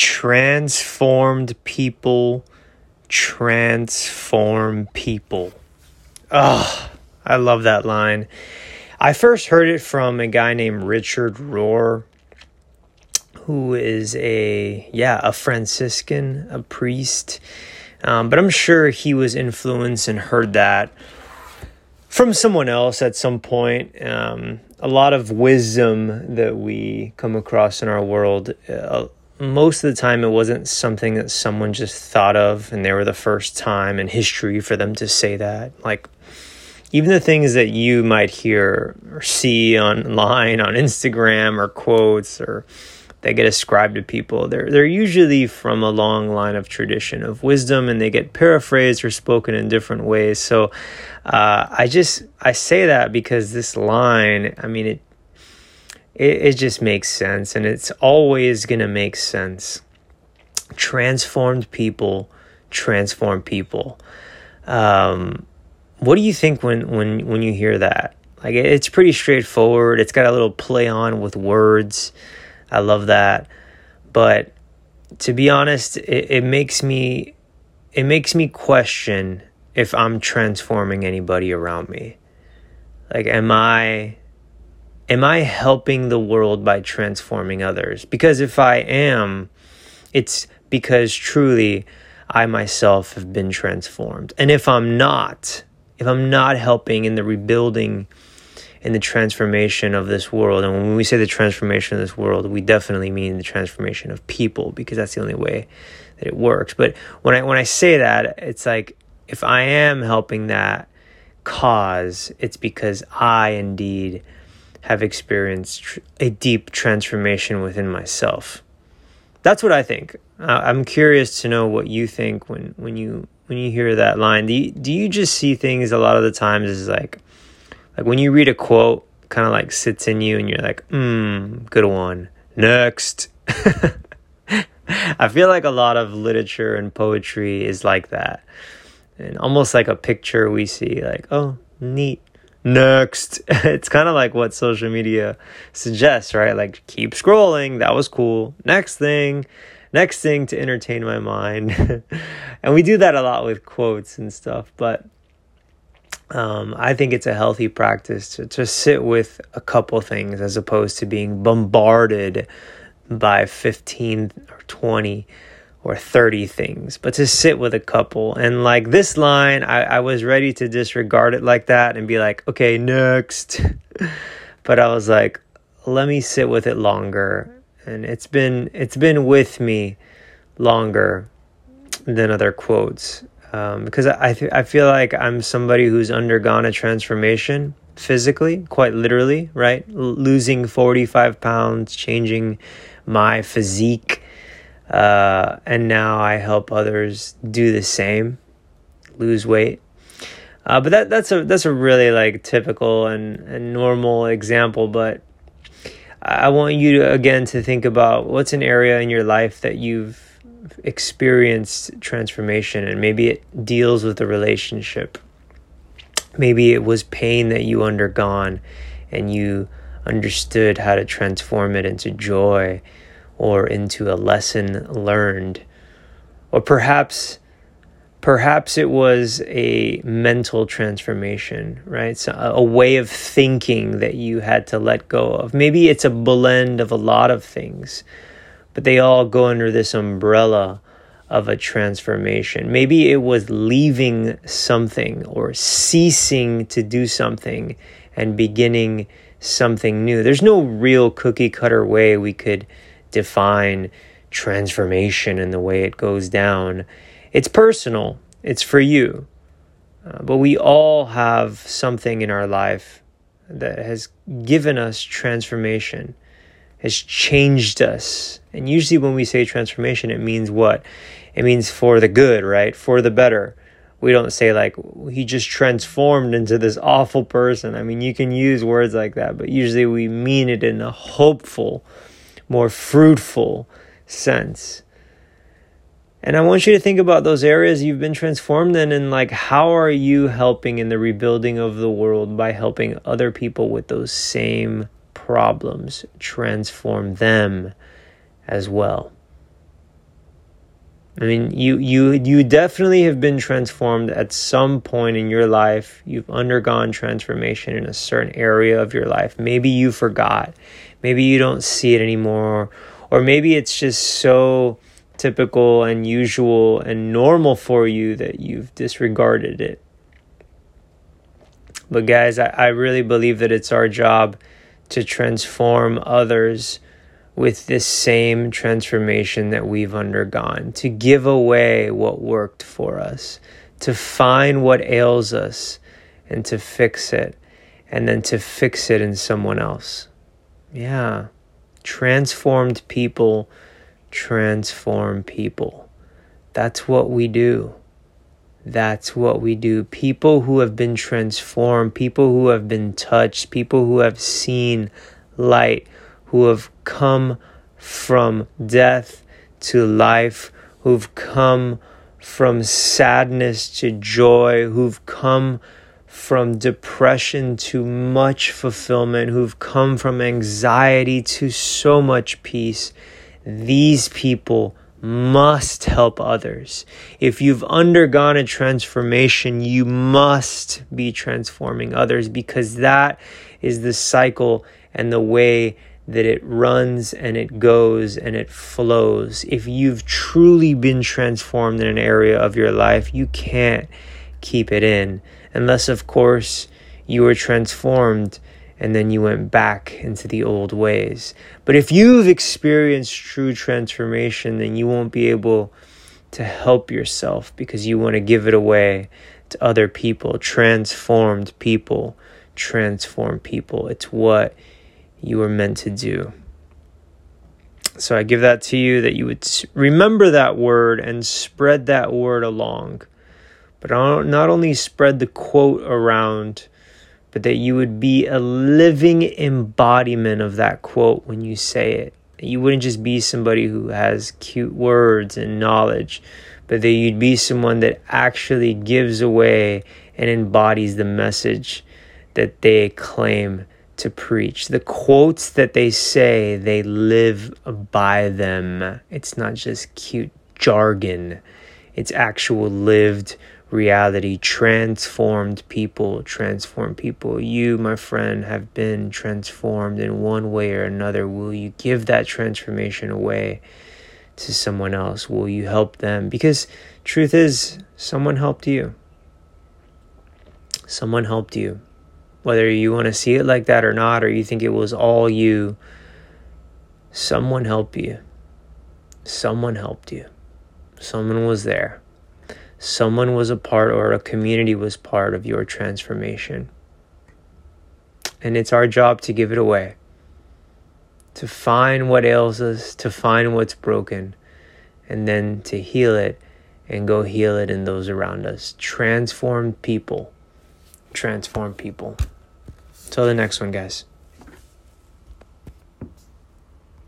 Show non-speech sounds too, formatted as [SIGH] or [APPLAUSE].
Transformed people transform people. Oh, I love that line. I first heard it from a guy named Richard Rohr, who is a, yeah, a Franciscan, a priest. Um, but I'm sure he was influenced and heard that from someone else at some point. Um, a lot of wisdom that we come across in our world, uh, most of the time it wasn't something that someone just thought of and they were the first time in history for them to say that. Like even the things that you might hear or see online on Instagram or quotes or they get ascribed to people they're they're usually from a long line of tradition of wisdom and they get paraphrased or spoken in different ways. So uh, I just I say that because this line I mean it it, it just makes sense and it's always going to make sense. Transformed people transform people. Um, what do you think when, when, when you hear that? Like it's pretty straightforward. It's got a little play on with words. I love that. But to be honest, it, it makes me it makes me question if I'm transforming anybody around me. Like am I am I helping the world by transforming others? Because if I am, it's because truly I myself have been transformed. And if I'm not, if I'm not helping in the rebuilding in the transformation of this world, and when we say the transformation of this world, we definitely mean the transformation of people because that's the only way that it works. But when I when I say that, it's like if I am helping that cause, it's because I indeed have experienced tr- a deep transformation within myself. That's what I think. I'm curious to know what you think when when you when you hear that line. Do you, do you just see things a lot of the times as like like when you read a quote, kind of like sits in you, and you're like, hmm, good one. Next. [LAUGHS] I feel like a lot of literature and poetry is like that. And almost like a picture we see, like, oh, neat next [LAUGHS] it's kind of like what social media suggests right? Like keep scrolling. That was cool. Next thing next thing to entertain my mind. [LAUGHS] And we do that a lot with quotes and stuff but um, i think it's a healthy practice to, to sit with a couple things as opposed to being bombarded by 15 or 20 or 30 things, but to sit with a couple. And like this line, I, I was ready to disregard it like that and be like, okay, next. [LAUGHS] but I was like, let me sit with it longer. And it's been it's been with me longer than other quotes. Um, because I th- I feel like I'm somebody who's undergone a transformation physically, quite literally, right? L- losing 45 pounds, changing my physique, uh, and now I help others do the same, lose weight. Uh, but that that's a that's a really like typical and, and normal example. But I want you to again to think about what's an area in your life that you've experienced transformation, and maybe it deals with a relationship. Maybe it was pain that you undergone, and you understood how to transform it into joy or into a lesson learned. Or perhaps perhaps it was a mental transformation, right? So a, way of thinking that you had to let go of. Maybe it's a blend of a lot of things, but they all go under this umbrella of a transformation. Maybe it was leaving something or ceasing to do something and beginning something new. There's no real cookie cutter way we could define transformation and the way it goes down. It's personal, it's for you. Uh, but we all have something in our life that has given us transformation, has changed us. And usually, when we say transformation, it means what? It means for the good, right? For the better. We don't say, like, he just transformed into this awful person. I mean, you can use words like that, but usually we mean it in a hopeful, more fruitful sense. And I want you to think about those areas you've been transformed in and like how are you helping in the rebuilding of the world by helping other people with those same problems transform them as well. I mean, you you you definitely have been transformed at some point in your life. You've undergone transformation in a certain area of your life. Maybe you forgot. Maybe you don't see it anymore, or maybe it's just so typical and usual and normal for you that you've disregarded it. But guys, I, I really believe that it's our job to transform others with this same transformation that we've undergone, to give away what worked for us, to find what ails us and to fix it, and then to fix it in someone else. Yeah. Transformed people transform people. That's what we do. That's what we do. People who have been transformed, people who have been touched, people who have seen light, who have come from death to life, who've come from sadness to joy, who've come from depression to much fulfillment, who've come from anxiety to so much peace. These people must help others. If you've undergone a transformation, you must be transforming others because that is the cycle and the way that it runs and it goes and it flows. If you've truly been transformed in an area of your life, you can't keep it in. Unless, of course, you were transformed and then you went back into the old ways. But if you've experienced true transformation, then you won't be able to help yourself because you want to give it away to other people. Transformed people transform people. It's what you were meant to do. So I give that to you that you would remember that word and spread that word along. But not only spread the quote around but that you would be a living embodiment of that quote when you say it. You wouldn't just be somebody who has cute words and knowledge, but that you'd be someone that actually gives away and embodies the message that they claim to preach. The quotes that they say, they live by them. It's not just cute jargon, it's actual lived reality, transformed people, transform people. You, my friend, have been transformed in one way or another. Will you give that transformation away to someone else? Will you help them? Because truth is, someone helped you. Someone helped you. Whether you want to see it like that or not, or you think it was all you, someone helped you. Someone helped you. Someone was there someone was a part or a community was part of your transformation. And it's our job to give it away, to find what ails us, to find what's broken, and then to heal it and go heal it in those around us. Transform people. Transform people. Till the next one, guys.